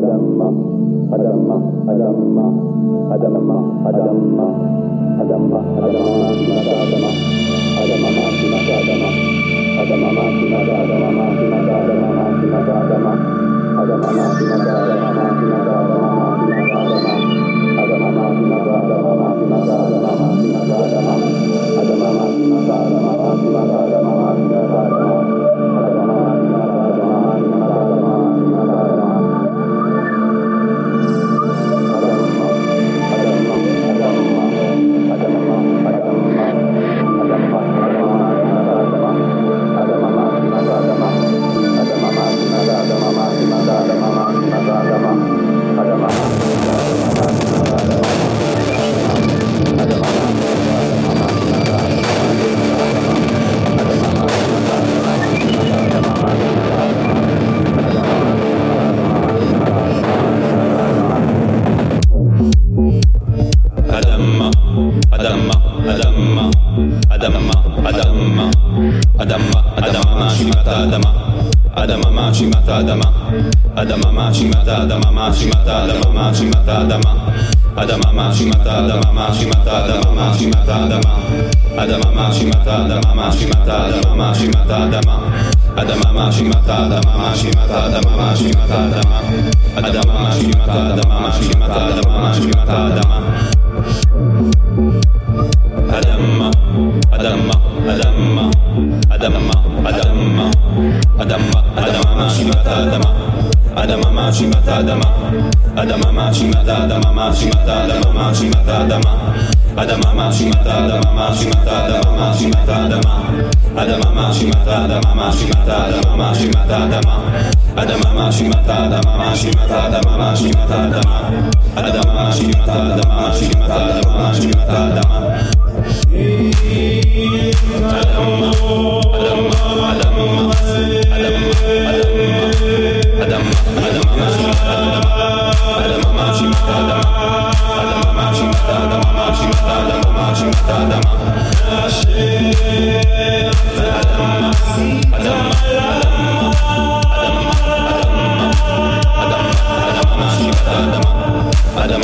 أدم أدم أدم أدم أدم أدم أدم أدم أدم أدم أدم أدم أدم أدم האדמה מאשימה את האדמה האדמה מאשימה את האדמה האדמה מאשימה את האדמה מאשימה את האדמה מאשימה את האדמה האדמה מאשימה את האדמה מאשימה את האדמה מאשימה את האדמה האדמה מאשימה את האדמה מאשימה את האדמה מאשימה את האדמה אדמה מאשימה את האדמה מאשימה את האדמה מאשימה את האדמה אדמה מאשימה את האדמה מאשימה את האדמה מאשימה את האדמה אדמה אדמה אדמה אדמה אדמה, אדמה מאשימה את האדמה. אדמה מאשימה את האדמה. אדמה מאשימה את האדמה, מאשימה את האדמה, מאשימה את האדמה. אדמה מאשימה את האדמה, מאשימה את האדמה, מאשימה את האדמה. אדמה מאשימה את האדמה, מאשימה את האדמה, מאשימה את האדמה. אדמה מאשימה את האדמה, מאשימה את האדמה, מאשימה את האדמה. אדמה מאשימה את האדמה, מאשימה את האדמה, מאשימה את האדמה. Adam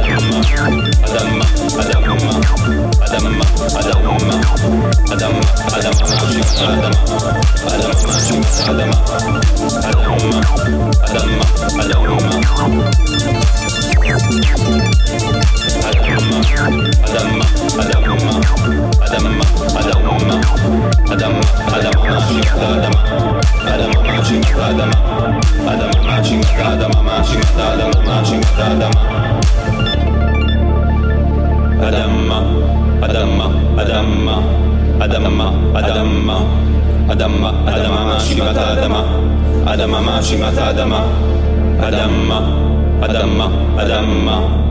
Adama, Adama, Adama, Adama, Adama. Adama أدم أدم أدم أدم أدم أدم ماشمة أدم أدم ماشمة أدم أدم أدم أدم أدم